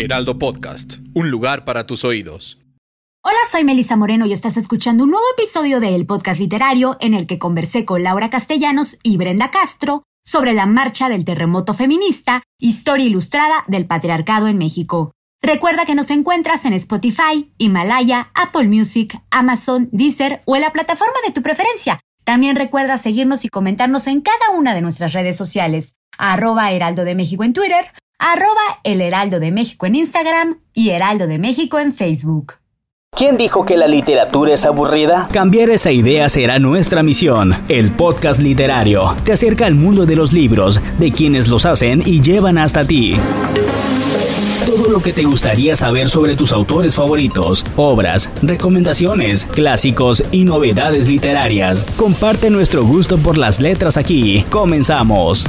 Heraldo Podcast, un lugar para tus oídos. Hola, soy Melisa Moreno y estás escuchando un nuevo episodio de El Podcast Literario en el que conversé con Laura Castellanos y Brenda Castro sobre la marcha del terremoto feminista, historia ilustrada del patriarcado en México. Recuerda que nos encuentras en Spotify, Himalaya, Apple Music, Amazon, Deezer o en la plataforma de tu preferencia. También recuerda seguirnos y comentarnos en cada una de nuestras redes sociales, arroba Heraldo de México en Twitter, arroba El Heraldo de México en Instagram y Heraldo de México en Facebook. ¿Quién dijo que la literatura es aburrida? Cambiar esa idea será nuestra misión. El podcast literario te acerca al mundo de los libros, de quienes los hacen y llevan hasta ti. Todo lo que te gustaría saber sobre tus autores favoritos, obras, recomendaciones, clásicos y novedades literarias. Comparte nuestro gusto por las letras aquí. Comenzamos.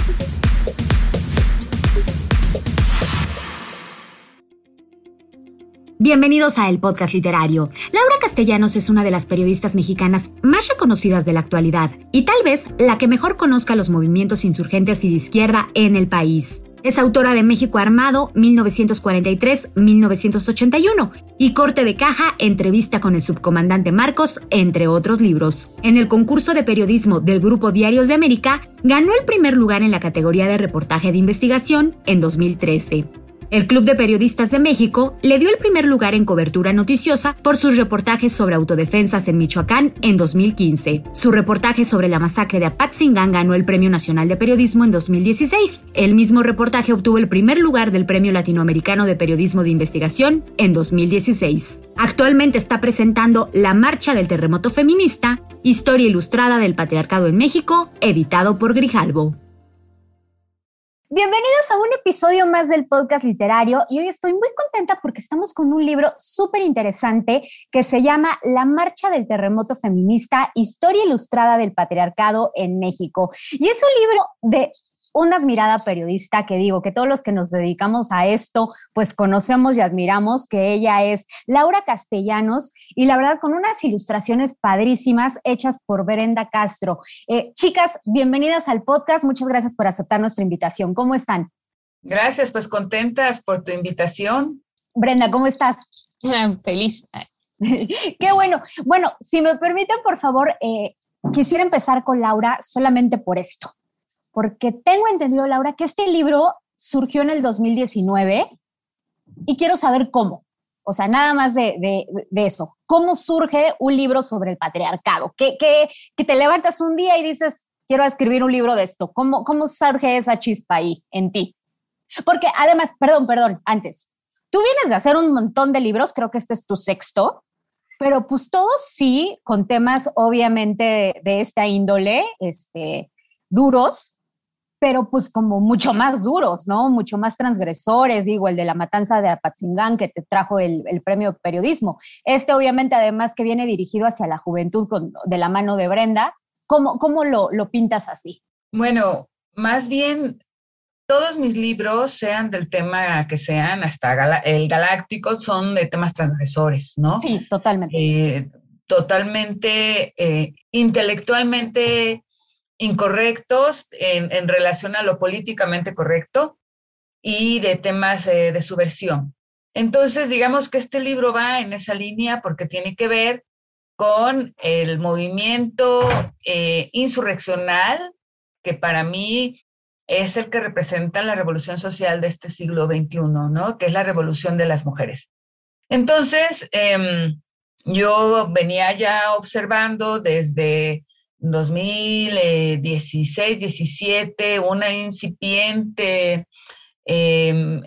Bienvenidos a El Podcast Literario. Laura Castellanos es una de las periodistas mexicanas más reconocidas de la actualidad y tal vez la que mejor conozca los movimientos insurgentes y de izquierda en el país. Es autora de México Armado 1943-1981 y Corte de Caja, Entrevista con el subcomandante Marcos, entre otros libros. En el concurso de periodismo del Grupo Diarios de América, ganó el primer lugar en la categoría de reportaje de investigación en 2013. El Club de Periodistas de México le dio el primer lugar en cobertura noticiosa por sus reportajes sobre autodefensas en Michoacán en 2015. Su reportaje sobre la masacre de Apatzingán ganó el Premio Nacional de Periodismo en 2016. El mismo reportaje obtuvo el primer lugar del Premio Latinoamericano de Periodismo de Investigación en 2016. Actualmente está presentando La Marcha del Terremoto Feminista, Historia Ilustrada del Patriarcado en México, editado por Grijalbo. Bienvenidos a un episodio más del podcast literario y hoy estoy muy contenta porque estamos con un libro súper interesante que se llama La Marcha del Terremoto Feminista, Historia Ilustrada del Patriarcado en México. Y es un libro de una admirada periodista que digo que todos los que nos dedicamos a esto, pues conocemos y admiramos, que ella es Laura Castellanos y la verdad con unas ilustraciones padrísimas hechas por Brenda Castro. Eh, chicas, bienvenidas al podcast, muchas gracias por aceptar nuestra invitación. ¿Cómo están? Gracias, pues contentas por tu invitación. Brenda, ¿cómo estás? Feliz. Qué bueno. Bueno, si me permiten, por favor, eh, quisiera empezar con Laura solamente por esto porque tengo entendido, Laura, que este libro surgió en el 2019 y quiero saber cómo. O sea, nada más de, eso. ¿Cómo surge un libro sobre el patriarcado? ¿Qué, que te levantas un día y dices, quiero escribir un libro de esto. ¿Cómo, ¿Cómo surge esa chispa ahí en ti? Porque además, perdón, perdón, antes, tú vienes de hacer un montón de libros, creo que este es tu sexto, pero pues todos sí, con temas obviamente de, de esta índole, este, duros, pero pues como mucho más duros, ¿no? Mucho más transgresores, digo, el de la matanza de Apatzingán que te trajo el, premio periodismo. Este obviamente además que viene dirigido hacia la juventud de la mano de Brenda, ¿cómo, cómo lo, pintas así? Bueno, más bien todos mis libros, sean del tema que sean, hasta el galáctico, son de temas transgresores, ¿no? Sí, totalmente. Eh, totalmente eh, intelectualmente incorrectos en, relación a lo políticamente correcto y de temas eh, de subversión. Entonces, digamos que este libro va en esa línea porque tiene que ver con el movimiento eh, insurreccional que para mí es el que representa la revolución social de este siglo XXI, ¿no? Que es la revolución de las mujeres. Entonces, em, yo venía ya observando desde 2016, 17, una incipiente em,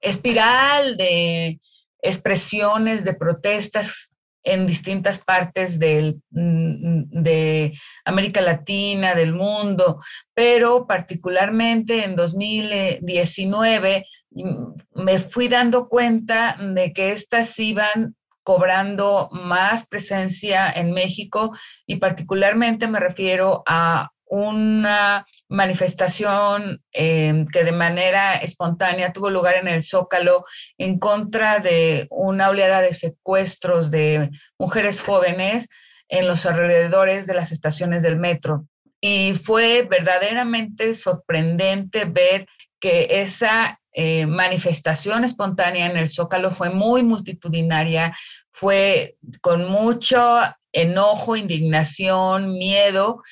espiral de expresiones, de protestas en distintas partes del, mm, de América Latina, del mundo, pero particularmente en 2019 mm, me fui dando cuenta de que estas iban cobrando más presencia en México y particularmente me refiero a una manifestación eh, que de manera espontánea tuvo lugar en el Zócalo en contra de una oleada de secuestros de mujeres jóvenes en los alrededores de las estaciones del metro. Y fue verdaderamente sorprendente ver que esa eh, manifestación espontánea en el Zócalo fue muy multitudinaria, fue con mucho enojo, indignación, miedo,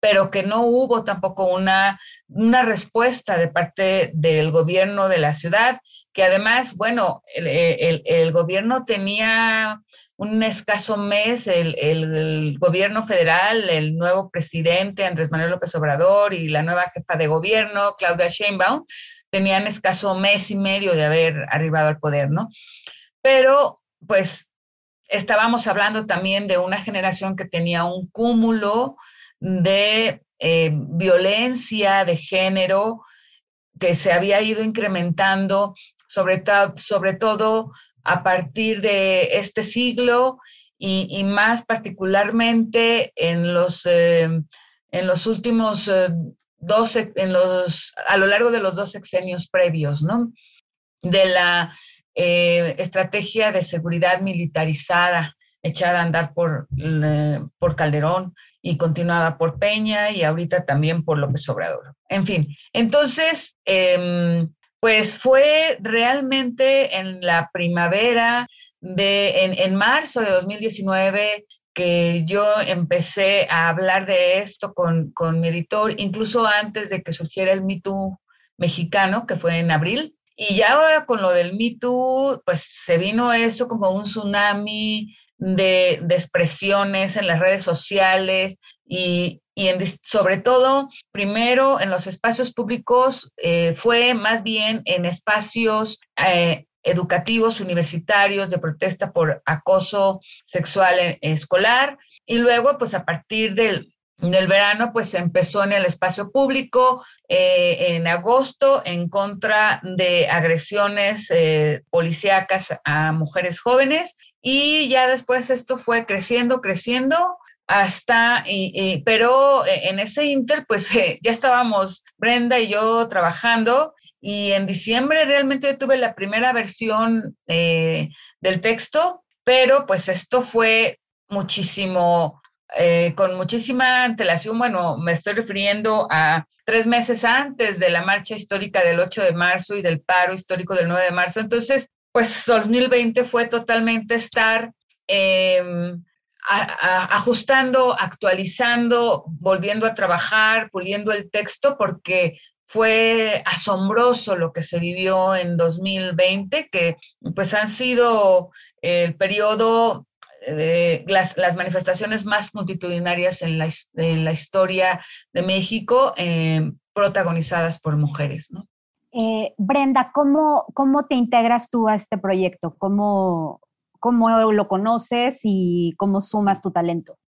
pero que no hubo tampoco una, una respuesta de parte del gobierno de la ciudad, que además, bueno, el, gobierno tenía un escaso mes, el, el, gobierno federal, el nuevo presidente Andrés Manuel López Obrador y la nueva jefa de gobierno, Claudia Sheinbaum, tenían escaso mes y medio de haber arribado al poder, ¿no? Pero, pues, estábamos hablando también de una generación que tenía un cúmulo de eh, violencia de género que se había ido incrementando, sobre, todo a partir de este siglo y, más particularmente en los, eh, en los últimos eh, dos, en los, a lo largo de los dos sexenios previos, ¿no? De la estrategia de seguridad militarizada echada a andar por, por Calderón y continuada por Peña y ahorita también por López Obrador. En fin, entonces, em, pues fue realmente en la primavera de, en, marzo de 2019 que yo empecé a hablar de esto con, con mi editor, incluso antes de que surgiera el Me mexicano, que fue en abril. Y ya con lo del Me pues se vino esto como un tsunami de, expresiones en las redes sociales y, sobre todo, primero en los espacios públicos, eh, fue más bien en espacios eh, educativos, universitarios, de protesta por acoso sexual eh, escolar. Y luego, pues a partir del, del verano, pues empezó en el espacio público en agosto en contra de agresiones policíacas a mujeres jóvenes y ya después esto fue creciendo, creciendo hasta, pero en ese inter, pues ya estábamos Brenda y yo trabajando y en diciembre realmente yo tuve la primera versión eh, del texto, pero pues esto fue muchísimo, eh, con muchísima antelación, bueno, me estoy refiriendo a tres meses antes de la marcha histórica del 8 de marzo y del paro histórico del 9 de marzo. Entonces, pues 2020 fue totalmente estar em, ajustando, actualizando, volviendo a trabajar, puliendo el texto, porque fue asombroso lo que se vivió en 2020, que pues han sido el periodo, de las, manifestaciones más multitudinarias en la, en la historia de México, em, protagonizadas por mujeres, ¿no? Eh, Brenda, ¿cómo, ¿cómo te integras tú a este proyecto? ¿Cómo, ¿Cómo lo conoces y cómo sumas tu talento?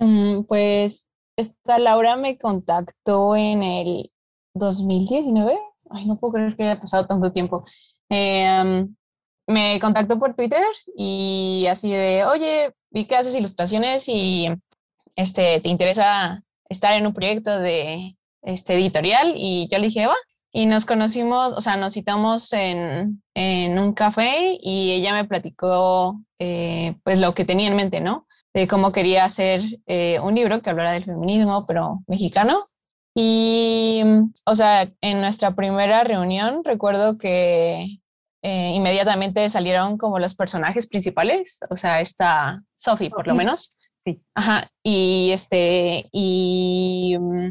Mm, pues esta Laura me contactó en el 2019. Ay, no puedo creer que haya pasado tanto tiempo. Em, me contactó por Twitter y así de, oye, vi que haces ilustraciones y este, te interesa estar en un proyecto de este editorial y yo le dije, va, y nos conocimos, o sea, nos citamos en, en un café y ella me platicó eh, pues lo que tenía en mente, ¿no? De cómo quería hacer eh, un libro que hablara del feminismo, pero mexicano. Y, o sea, en nuestra primera reunión recuerdo que eh, inmediatamente salieron como los personajes principales, o sea, esta Sophie, por lo menos. Sí. Ajá, y este, y mm,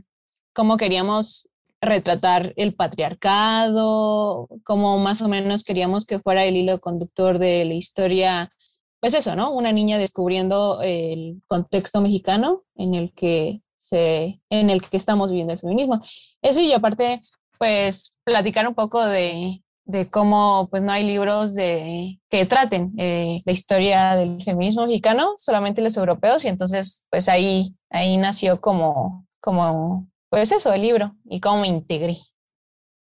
cómo queríamos retratar el patriarcado, como más o menos queríamos que fuera el hilo conductor de la historia, pues eso, ¿no? Una niña descubriendo el contexto mexicano en el que se, en el que estamos viviendo el feminismo. Eso y aparte, pues platicar un poco de, de cómo pues no hay libros de, que traten eh, la historia del feminismo mexicano, solamente los europeos, y entonces pues ahí, ahí nació como, como, pues eso, el libro, y cómo me integré.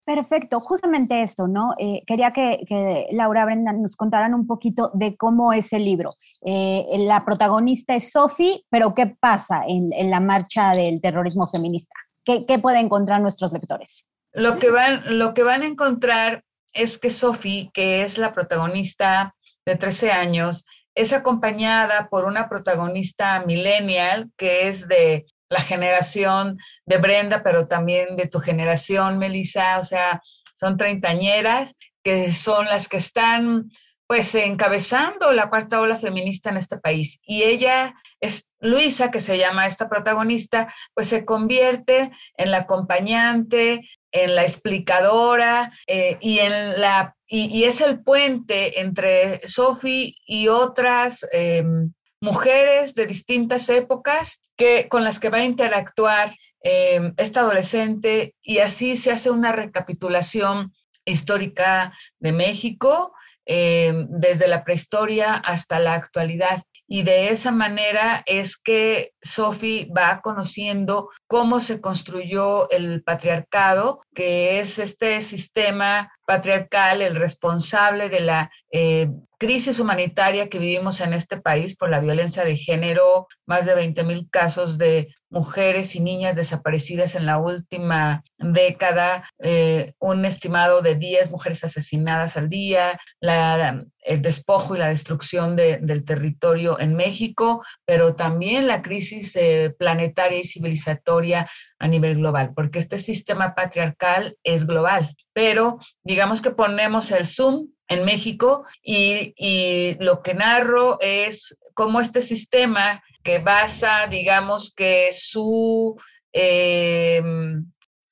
Perfecto, justamente esto, ¿no? Eh, quería que, Laura Brenda nos contaran un poquito de cómo es el libro. Eh, la protagonista es Sophie, pero ¿qué pasa en, la marcha del terrorismo feminista? ¿Qué, ¿Qué pueden encontrar nuestros lectores? Lo que, van, lo que van a encontrar es que Sophie, que es la protagonista de 13 años, es acompañada por una protagonista millennial que es de la generación de Brenda, pero también de tu generación, Melissa, o sea, son treintañeras que son las que están pues encabezando la cuarta ola feminista en este país. Y ella es Luisa, que se llama esta protagonista, pues se convierte en la acompañante, en la explicadora eh, y en la y, es el puente entre Sophie y otras em, mujeres de distintas épocas que, con las que va a interactuar em, esta adolescente y así se hace una recapitulación histórica de México em, desde la prehistoria hasta la actualidad. Y de esa manera es que Sophie va conociendo cómo se construyó el patriarcado, que es este sistema patriarcal el responsable de la eh, crisis humanitaria que vivimos en este país por la violencia de género, más de 20 mil casos de mujeres y niñas desaparecidas en la última década, eh, un estimado de 10 mujeres asesinadas al día, la, el despojo y la destrucción del territorio en México, pero también la crisis eh, planetaria y civilizatoria a nivel global, porque este sistema patriarcal es global, pero digamos que ponemos el zoom en México y, y lo que narro es cómo este sistema que basa, digamos, que su, eh,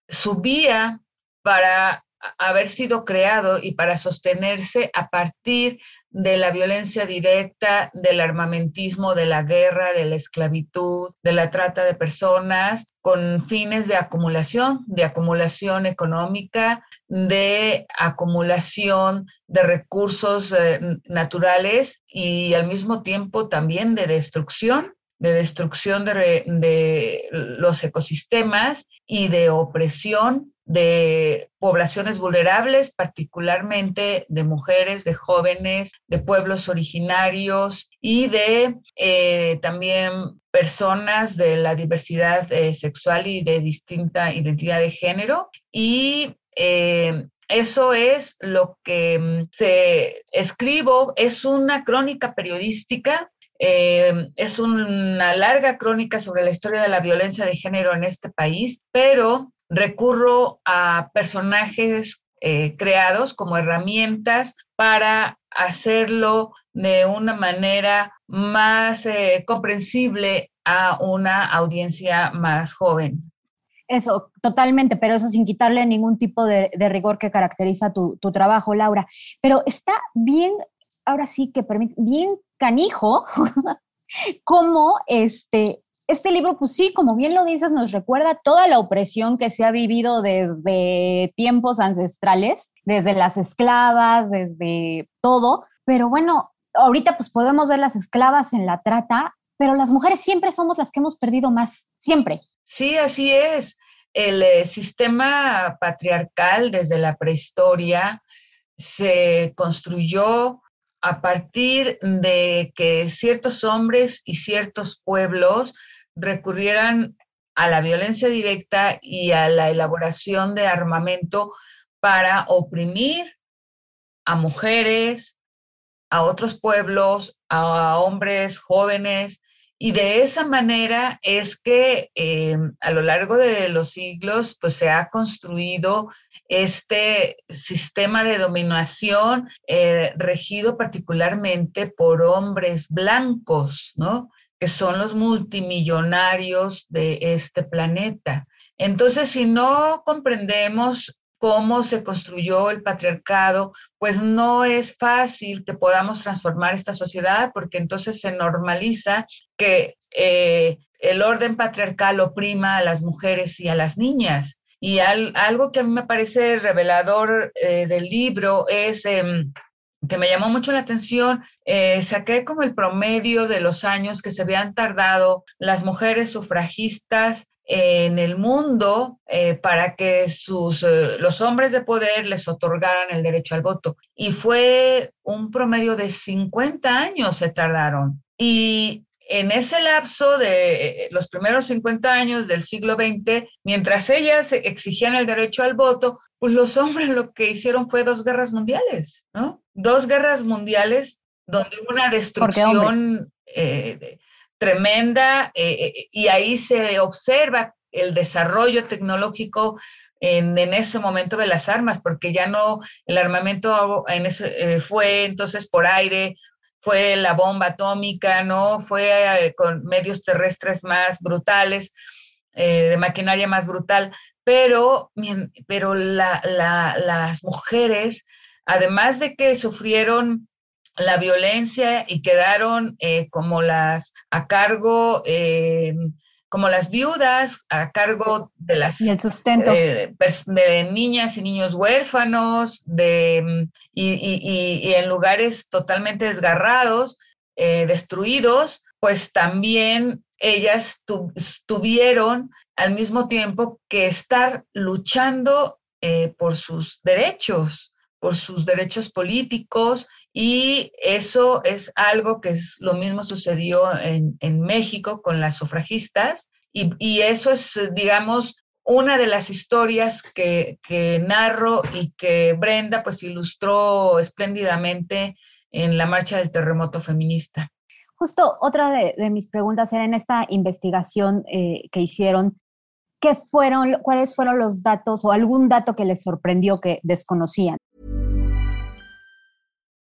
su vía para haber sido creado y para sostenerse a partir de la violencia directa, del armamentismo, de la guerra, de la esclavitud, de la trata de personas, con fines de acumulación, de acumulación económica, de acumulación de recursos eh, naturales y al mismo tiempo también de destrucción de destrucción de, los ecosistemas y de opresión de poblaciones vulnerables, particularmente de mujeres, de jóvenes, de pueblos originarios y de eh, también personas de la diversidad eh, sexual y de distinta identidad de género. Y eh, eso es lo que mm, se escribo, es una crónica periodística eh, es una larga crónica sobre la historia de la violencia de género en este país, pero recurro a personajes eh, creados como herramientas para hacerlo de una manera más eh, comprensible a una audiencia más joven. Eso, totalmente, pero eso sin quitarle ningún tipo de, rigor que caracteriza tu, tu, trabajo, Laura. Pero está bien, ahora sí que bien canijo como este, este libro, pues sí, como bien lo dices, nos recuerda toda la opresión que se ha vivido desde tiempos ancestrales, desde las esclavas, desde todo. Pero bueno, ahorita pues podemos ver las esclavas en la trata, pero las mujeres siempre somos las que hemos perdido más, siempre. Sí, así es. El eh, sistema patriarcal desde la prehistoria se construyó a partir de que ciertos hombres y ciertos pueblos recurrieran a la violencia directa y a la elaboración de armamento para oprimir a mujeres, a otros pueblos, a hombres jóvenes, y de esa manera es que eh, a lo largo de los siglos pues, se ha construido este sistema de dominación eh, regido particularmente por hombres blancos, ¿no? que son los multimillonarios de este planeta. Entonces, si no comprendemos cómo se construyó el patriarcado, pues no es fácil que podamos transformar esta sociedad porque entonces se normaliza que eh, el orden patriarcal oprima a las mujeres y a las niñas. Y algo que a mí me parece revelador eh, del libro es em, que me llamó mucho la atención, eh, saqué como el promedio de los años que se habían tardado las mujeres sufragistas en el mundo eh, para que sus, eh, los hombres de poder les otorgaran el derecho al voto. Y fue un promedio de 50 años se tardaron. Y en ese lapso de los primeros 50 años del siglo XX, mientras ellas exigían el derecho al voto, pues los hombres lo que hicieron fue dos guerras mundiales, ¿no? Dos guerras mundiales donde una destrucción eh, tremenda eh, y ahí se observa el desarrollo tecnológico en, ese momento de las armas, porque ya no, el armamento en ese, eh, fue entonces por aire, fue la bomba atómica, ¿no? Fue eh, con medios terrestres más brutales, eh, de maquinaria más brutal, pero, pero las mujeres, además de que sufrieron la violencia y quedaron eh, como las a cargo como las viudas a cargo de las y el sustento. Eh, de niñas y niños huérfanos de, y, en lugares totalmente desgarrados, eh, destruidos, pues también ellas tuvieron al mismo tiempo que estar luchando eh, por sus derechos, por sus derechos políticos y eso es algo que es lo mismo sucedió en, en México con las sufragistas y, y, eso es, digamos, una de las historias que, que, narro y que Brenda pues ilustró espléndidamente en la marcha del terremoto feminista. Justo otra de, mis preguntas era en esta investigación eh, que hicieron, ¿qué fueron, cuáles fueron los datos o algún dato que les sorprendió que desconocían?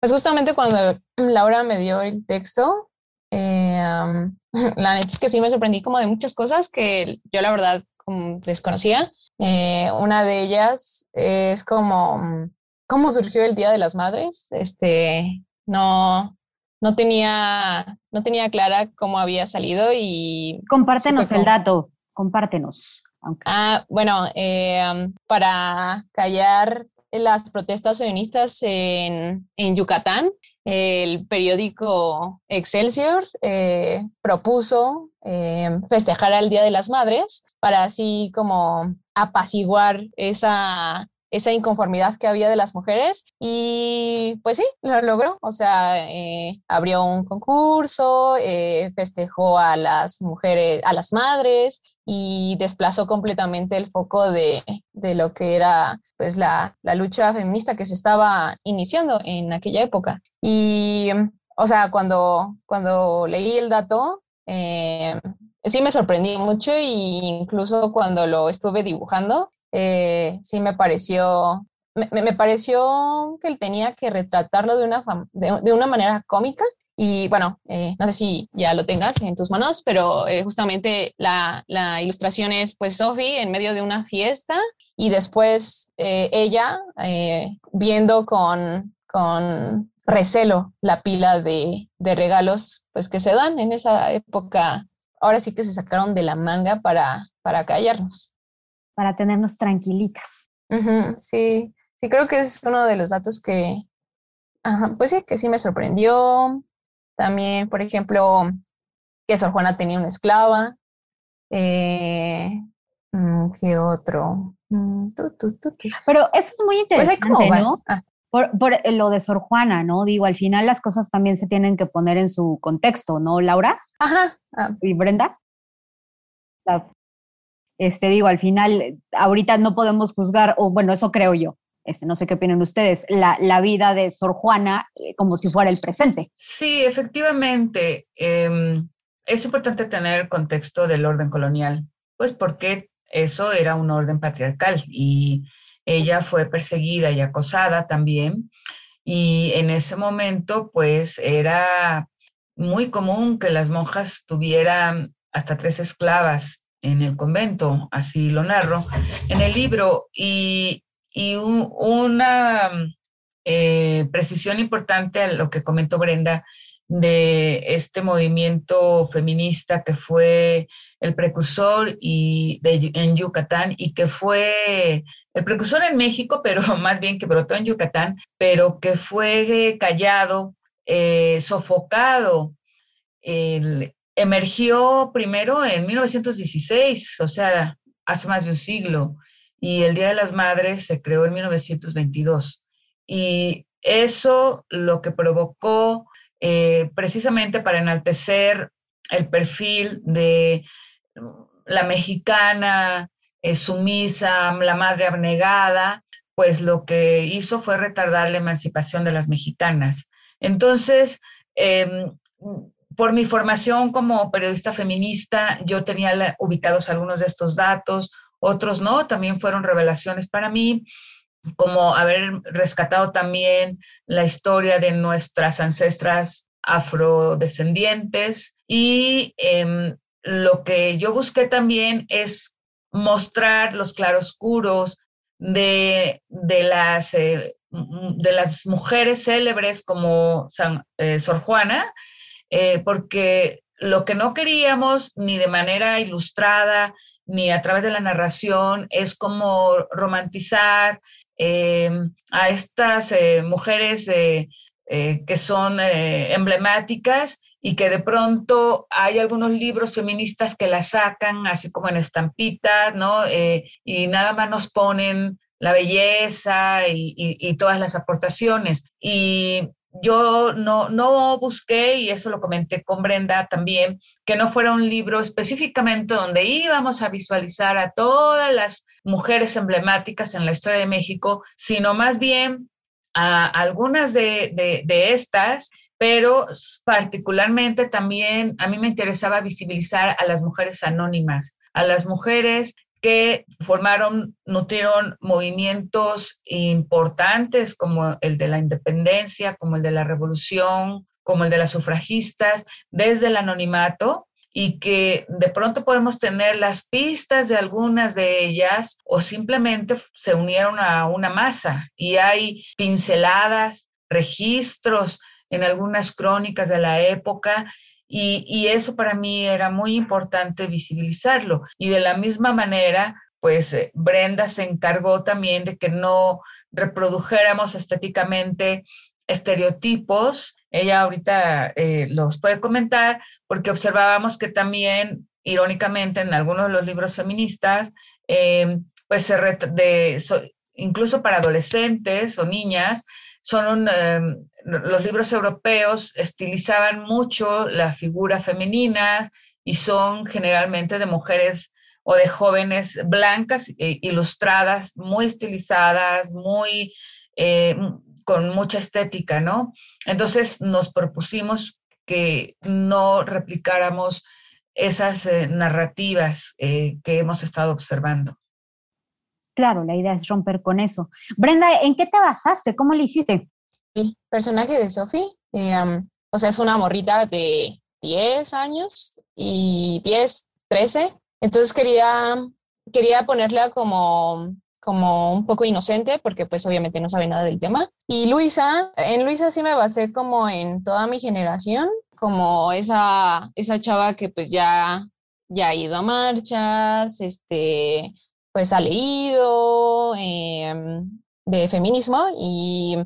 Pues justamente cuando Laura me dio el texto, eh, um, la neta es que sí me sorprendí como de muchas cosas que yo la verdad desconocía. Eh, una de ellas es como cómo surgió el Día de las Madres. Este, no, no tenía, no tenía clara cómo había salido y... Compártenos el dato, compártenos. Ah, bueno, eh, para callar las protestas feministas en, en Yucatán, el periódico Excelsior eh, propuso eh, festejar el Día de las Madres para así como apaciguar esa, esa inconformidad que había de las mujeres y pues sí, lo logró. O sea, eh, abrió un concurso, festejó a las mujeres, a las madres y desplazó completamente el foco de, de lo que era pues la, la, lucha feminista que se estaba iniciando en aquella época. Y, o sea, cuando, cuando leí el dato, eh, sí me sorprendí mucho e incluso cuando lo estuve dibujando, eh, sí me pareció, me, pareció que él tenía que retratarlo de una, de, una manera cómica y bueno, eh, no sé si ya lo tengas en tus manos, pero eh, justamente la, la, ilustración es pues Sophie en medio de una fiesta y después eh, ella viendo con, con recelo la pila de, de, regalos pues que se dan en esa época. Ahora sí que se sacaron de la manga para, para callarnos. Para tenernos tranquilitas. sí, sí, creo que es uno de los datos que, pues sí, que sí me sorprendió. También, por ejemplo, que Sor Juana tenía una esclava. Eh, mm, ¿Qué otro? Mm, Pero eso es muy pues interesante, ¿no? Ah. Por, lo de Sor Juana, ¿no? Digo, al final las cosas también se tienen que poner en su contexto, ¿no, Laura? Ajá. Ah. ¿Y Brenda? Este, digo, al final, ahorita no podemos juzgar, o bueno, eso creo yo, este, no sé qué opinan ustedes, la, la vida de Sor Juana eh, como si fuera el presente. Sí, efectivamente. Em, es importante tener el contexto del orden colonial, pues porque eso era un orden patriarcal y ella fue perseguida y acosada también. Y en ese momento, pues era muy común que las monjas tuvieran hasta tres esclavas en el convento, así lo narro en el libro. Y y una eh, precisión importante a lo que comentó Brenda de este movimiento feminista que fue el precursor y en Yucatán y que fue el precursor en México, pero más bien que brotó en Yucatán, pero que fue callado, eh, sofocado. emergió primero en 1916, o sea, hace más de un siglo, y el Día de las Madres se creó en 1922. Y eso lo que provocó eh, precisamente para enaltecer el perfil de la mexicana eh, sumisa, la madre abnegada, pues lo que hizo fue retardar la emancipación de las mexicanas. Entonces, em, por mi formación como periodista feminista, yo tenía ubicados algunos de estos datos, otros no, también fueron revelaciones para mí, como haber rescatado también la historia de nuestras ancestras afrodescendientes. Y em, lo que yo busqué también es mostrar los claroscuros de, de, las, eh, de las mujeres célebres como eh, Sor Juana, eh, porque lo que no queríamos ni de manera ilustrada ni a través de la narración, es como romantizar eh, a estas eh, mujeres eh, que son emblemáticas y que de pronto hay algunos libros feministas que las sacan así como en estampita, ¿no? y nada más nos ponen la belleza y todas las aportaciones. Y yo no, no busqué, y eso lo comenté con Brenda también, que no fuera un libro específicamente donde íbamos a visualizar a todas las mujeres emblemáticas en la historia de México, sino más bien a algunas de, de estas, pero particularmente también a mí me interesaba visibilizar a las mujeres anónimas, a las mujeres que formaron, nutrieron movimientos importantes como el de la independencia, como el de la revolución, como el de las sufragistas, desde el anonimato y que de pronto podemos tener las pistas de algunas de ellas o simplemente se unieron a una masa. Y hay pinceladas, registros en algunas crónicas de la época y, eso para mí era muy importante visibilizarlo. Y de la misma manera, pues eh, Brenda se encargó también de que no reprodujéramos estéticamente estereotipos. Ella ahorita eh, los puede comentar porque observábamos que también, irónicamente, en algunos de los libros feministas, eh, pues se incluso para adolescentes o niñas, son em, los libros europeos estilizaban mucho la figura femenina y son generalmente de mujeres o de jóvenes blancas e ilustradas, muy estilizadas, muy eh, con mucha estética, ¿no? Entonces nos propusimos que no replicáramos esas eh, narrativas eh, que hemos estado observando. Claro, la idea es romper con eso. Brenda, ¿en qué te basaste? ¿Cómo le hiciste? Personaje de Sophie, eh, o sea, es una morrita de 10 años y 10, 13. Entonces quería, quería ponerla como, como un poco inocente porque pues obviamente no sabe nada del tema. Y Luisa, en Luisa sí me basé como en toda mi generación, como esa, esa chava que pues ya, ya ha ido a marchas, este, pues ha leído em, de feminismo y,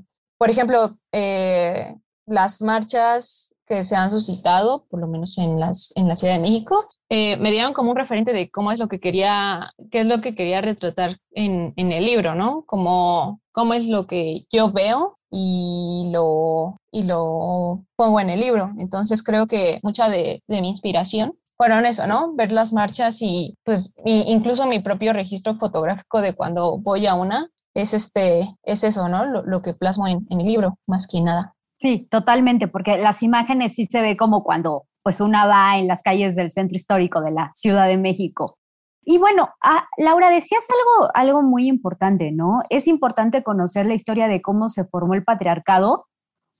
por ejemplo, eh, las marchas que se han suscitado, por lo menos en, las, en la Ciudad de México, eh, me dieron como un referente de cómo es lo que quería, qué es lo que quería retratar en, el libro, ¿no? Como, cómo es lo que yo veo y lo, y lo pongo en el libro. Entonces creo que mucha de, mi inspiración fueron eso, ¿no? Ver las marchas y pues incluso mi propio registro fotográfico de cuando voy a una es este, es eso, ¿no? Lo, que plasmo en, en, el libro, más que nada. Sí, totalmente, porque las imágenes sí se ve como cuando pues una va en las calles del centro histórico de la Ciudad de México. Y bueno, Laura, decías algo, algo muy importante, ¿no? Es importante conocer la historia de cómo se formó el patriarcado,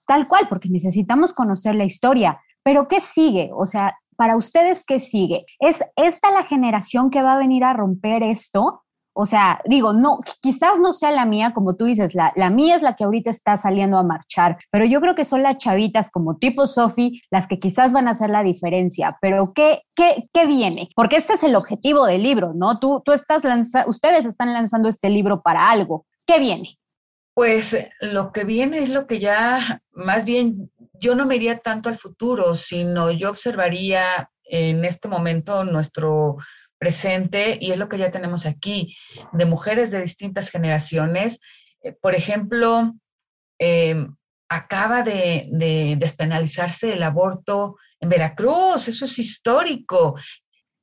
tal cual, porque necesitamos conocer la historia. Pero ¿qué sigue? O sea, para ustedes, ¿qué sigue? ¿Es esta la generación que va a venir a romper esto? O sea, digo, no, quizás no sea la mía, como tú dices, la, la mía es la que ahorita está saliendo a marchar, pero yo creo que son las chavitas como tipo Sofi las que quizás van a hacer la diferencia. Pero ¿qué, qué, qué viene? Porque este es el objetivo del libro, ¿no? Tú, tú estás lanzando, ustedes están lanzando este libro para algo. ¿Qué viene? Pues lo que viene es lo que ya, más bien, yo no me iría tanto al futuro, sino yo observaría en este momento nuestro presente y es lo que ya tenemos aquí, de mujeres de distintas generaciones. Eh, por ejemplo, em, acaba de, despenalizarse el aborto en Veracruz, eso es histórico.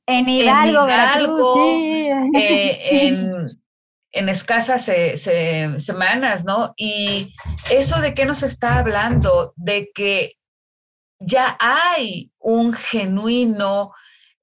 En Hidalgo, Veracruz, sí. Eh, en, escasas semanas, ¿no? Y eso de qué nos está hablando, de que ya hay un genuino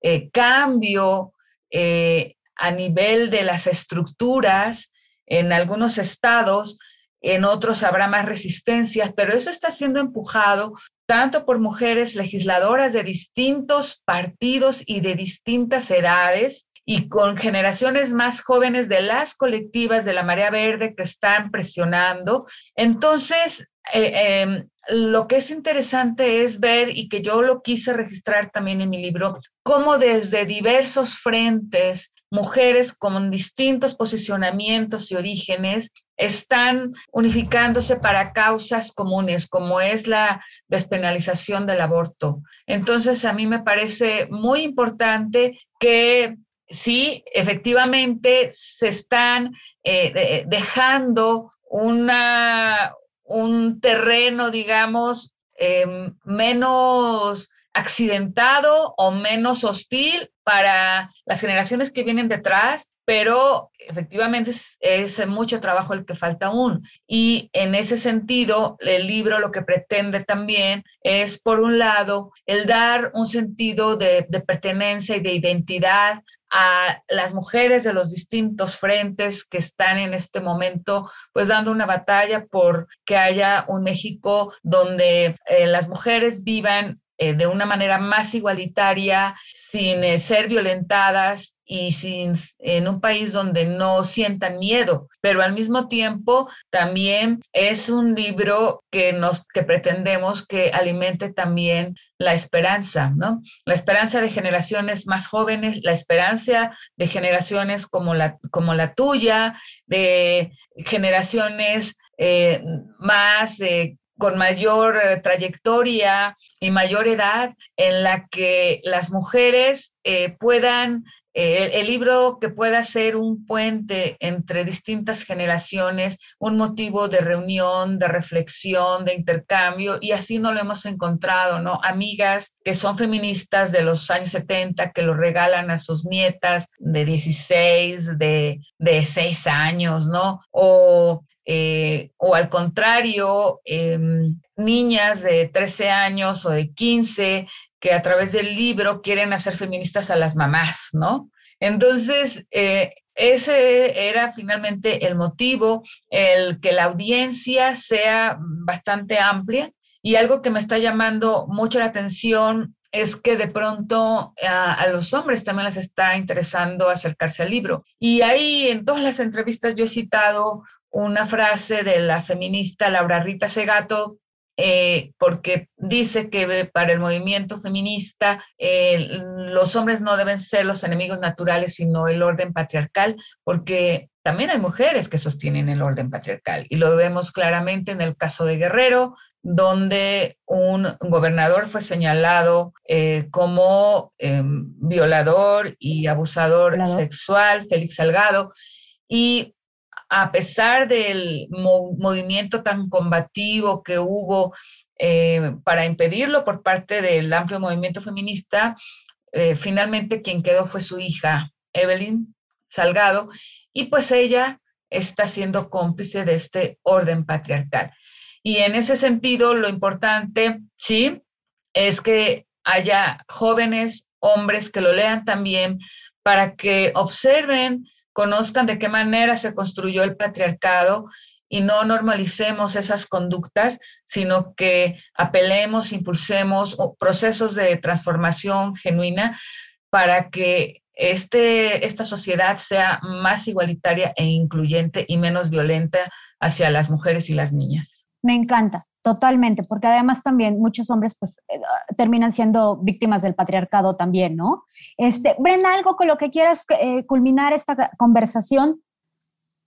eh, cambio eh, a nivel de las estructuras en algunos estados, en otros habrá más resistencias, pero eso está siendo empujado tanto por mujeres legisladoras de distintos partidos y de distintas edades y con generaciones más jóvenes de las colectivas de la Marea Verde que están presionando. Entonces, eh, em, lo que es interesante es ver, y que yo lo quise registrar también en mi libro, cómo desde diversos frentes, mujeres con distintos posicionamientos y orígenes están unificándose para causas comunes, como es la despenalización del aborto. Entonces, a mí me parece muy importante que sí, efectivamente, se están eh, dejando una, un terreno, digamos, em, menos accidentado o menos hostil para las generaciones que vienen detrás, pero efectivamente es, mucho trabajo el que falta aún. Y en ese sentido, el libro lo que pretende también es, por un lado, el dar un sentido de, de pertenencia y de identidad a las mujeres de los distintos frentes que están en este momento, pues dando una batalla por que haya un México donde eh, las mujeres vivan eh, de una manera más igualitaria, sin eh, ser violentadas y sin, en un país donde no sientan miedo, pero al mismo tiempo también es un libro que nos que pretendemos que alimente también la esperanza, ¿no? La esperanza de generaciones más jóvenes, la esperanza de generaciones como la, como la tuya, de generaciones eh, más con mayor eh, trayectoria y mayor edad en la que las mujeres eh, puedan, eh, el libro que pueda ser un puente entre distintas generaciones, un motivo de reunión, de reflexión, de intercambio, y así no lo hemos encontrado, ¿no? Amigas que son feministas de los años 70 que lo regalan a sus nietas de 16, de, de 6 años, ¿no? O eh, o al contrario, em, niñas de 13 años o de 15 que a través del libro quieren hacer feministas a las mamás, ¿no? Entonces, eh, ese era finalmente el motivo, el que la audiencia sea bastante amplia Y algo que me está llamando mucho la atención es que de pronto a, los hombres también les está interesando acercarse al libro. Y ahí en todas las entrevistas yo he citado una frase de la feminista Laura Rita Segato, eh, porque dice que para el movimiento feminista eh, los hombres no deben ser los enemigos naturales, sino el orden patriarcal, porque también hay mujeres que sostienen el orden patriarcal. Y lo vemos claramente en el caso de Guerrero, donde un gobernador fue señalado eh, como em, violador y abusador sexual, Félix Salgado, y a pesar del movimiento tan combativo que hubo eh, para impedirlo por parte del amplio movimiento feminista, eh, finalmente quien quedó fue su hija, Evelyn Salgado, y pues ella está siendo cómplice de este orden patriarcal. Y en ese sentido, lo importante, sí, es que haya jóvenes, hombres que lo lean también para que observen, conozcan de qué manera se construyó el patriarcado y no normalicemos esas conductas, sino que apelemos, impulsemos procesos de transformación genuina para que este, esta sociedad sea más igualitaria e incluyente y menos violenta hacia las mujeres y las niñas. Me encanta, totalmente, porque además también muchos hombres pues eh, terminan siendo víctimas del patriarcado también, ¿no? Este, Brenda, algo con lo que quieras eh, culminar esta conversación.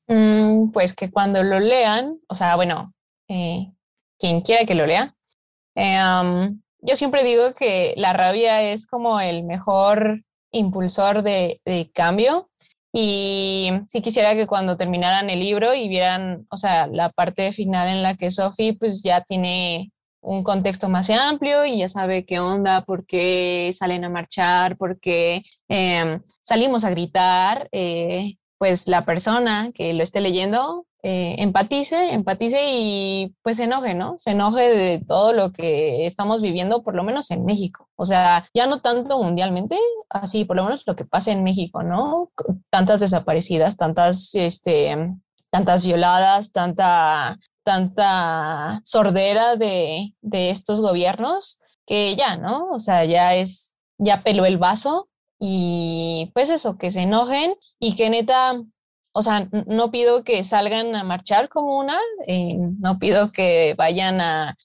Mm, pues que cuando lo lean, o sea, bueno, eh, quien quiera que lo lea, yo siempre digo que la rabia es como el mejor impulsor de, cambio y sí quisiera que cuando terminaran el libro y vieran, o sea, la parte final en la que Sophie pues ya tiene un contexto más amplio y ya sabe qué onda, por qué salen a marchar, por qué em, salimos a gritar, eh, pues la persona que lo esté leyendo eh, empatice, empatice y pues se enoje, ¿no? Se enoje de todo lo que estamos viviendo, por lo menos en México. O sea, ya no tanto mundialmente, así por lo menos lo que pasa en México, ¿no? Tantas desaparecidas, tantas, este, tantas violadas, tanta, tanta sordera de, de estos gobiernos que ya, ¿no? O sea, ya es, ya peló el vaso y pues eso, que se enojen y que neta o sea, no pido que salgan a marchar como una, eh, no pido que vayan a,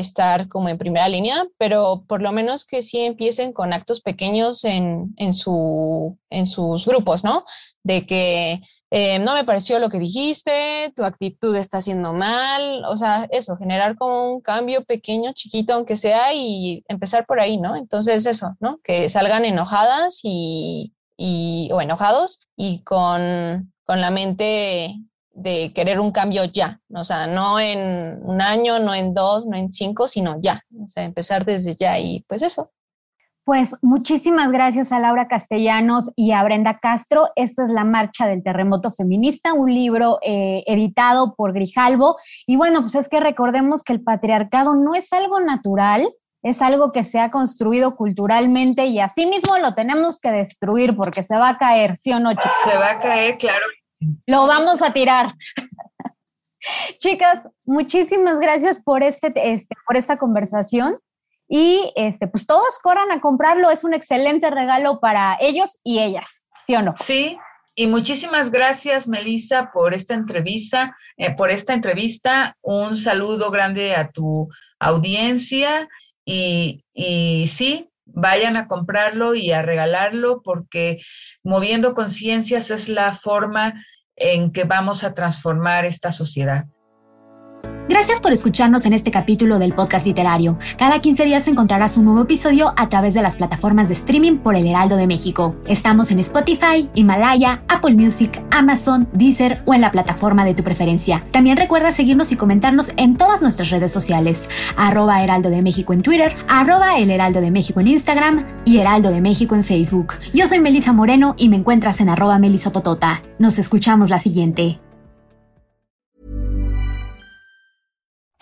estar como en primera línea, pero por lo menos que sí empiecen con actos pequeños en, en, su, en sus grupos, ¿no? De que eh, no me pareció lo que dijiste, tu actitud está haciendo mal, o sea, eso, generar como un cambio pequeño, chiquito, aunque sea, y empezar por ahí, ¿no? Entonces eso, ¿no? Que salgan enojadas y y, o enojados y con, con la mente de querer un cambio ya, o sea, no en un año, no en dos, no en cinco, sino ya, o sea, empezar desde ya y pues eso. Pues muchísimas gracias a Laura Castellanos y a Brenda Castro. Esta es La Marcha del Terremoto Feminista, un libro eh, editado por Grijalvo. Y bueno, pues es que recordemos que el patriarcado no es algo natural, es algo que se ha construido culturalmente y así mismo lo tenemos que destruir porque se va a caer, ¿sí o no, chicas? Se va a caer, claro. Lo vamos a tirar. chicas, muchísimas gracias por, este, este, por esta conversación y este, pues todos corran a comprarlo, es un excelente regalo para ellos y ellas, ¿sí o no? Sí, y muchísimas gracias, Melissa, por esta entrevista, eh, por esta entrevista. Un saludo grande a tu audiencia y, y sí, vayan a comprarlo y a regalarlo porque moviendo conciencias es la forma en que vamos a transformar esta sociedad. Gracias por escucharnos en este capítulo del podcast literario. Cada 15 días encontrarás un nuevo episodio a través de las plataformas de streaming por El Heraldo de México. Estamos en Spotify, Himalaya, Apple Music, Amazon, Deezer o en la plataforma de tu preferencia. También recuerda seguirnos y comentarnos en todas nuestras redes sociales. Arroba Heraldo de México en Twitter, arroba El Heraldo de México en Instagram y Heraldo de México en Facebook. Yo soy Melisa Moreno y me encuentras en arroba melisototota. Nos escuchamos la siguiente.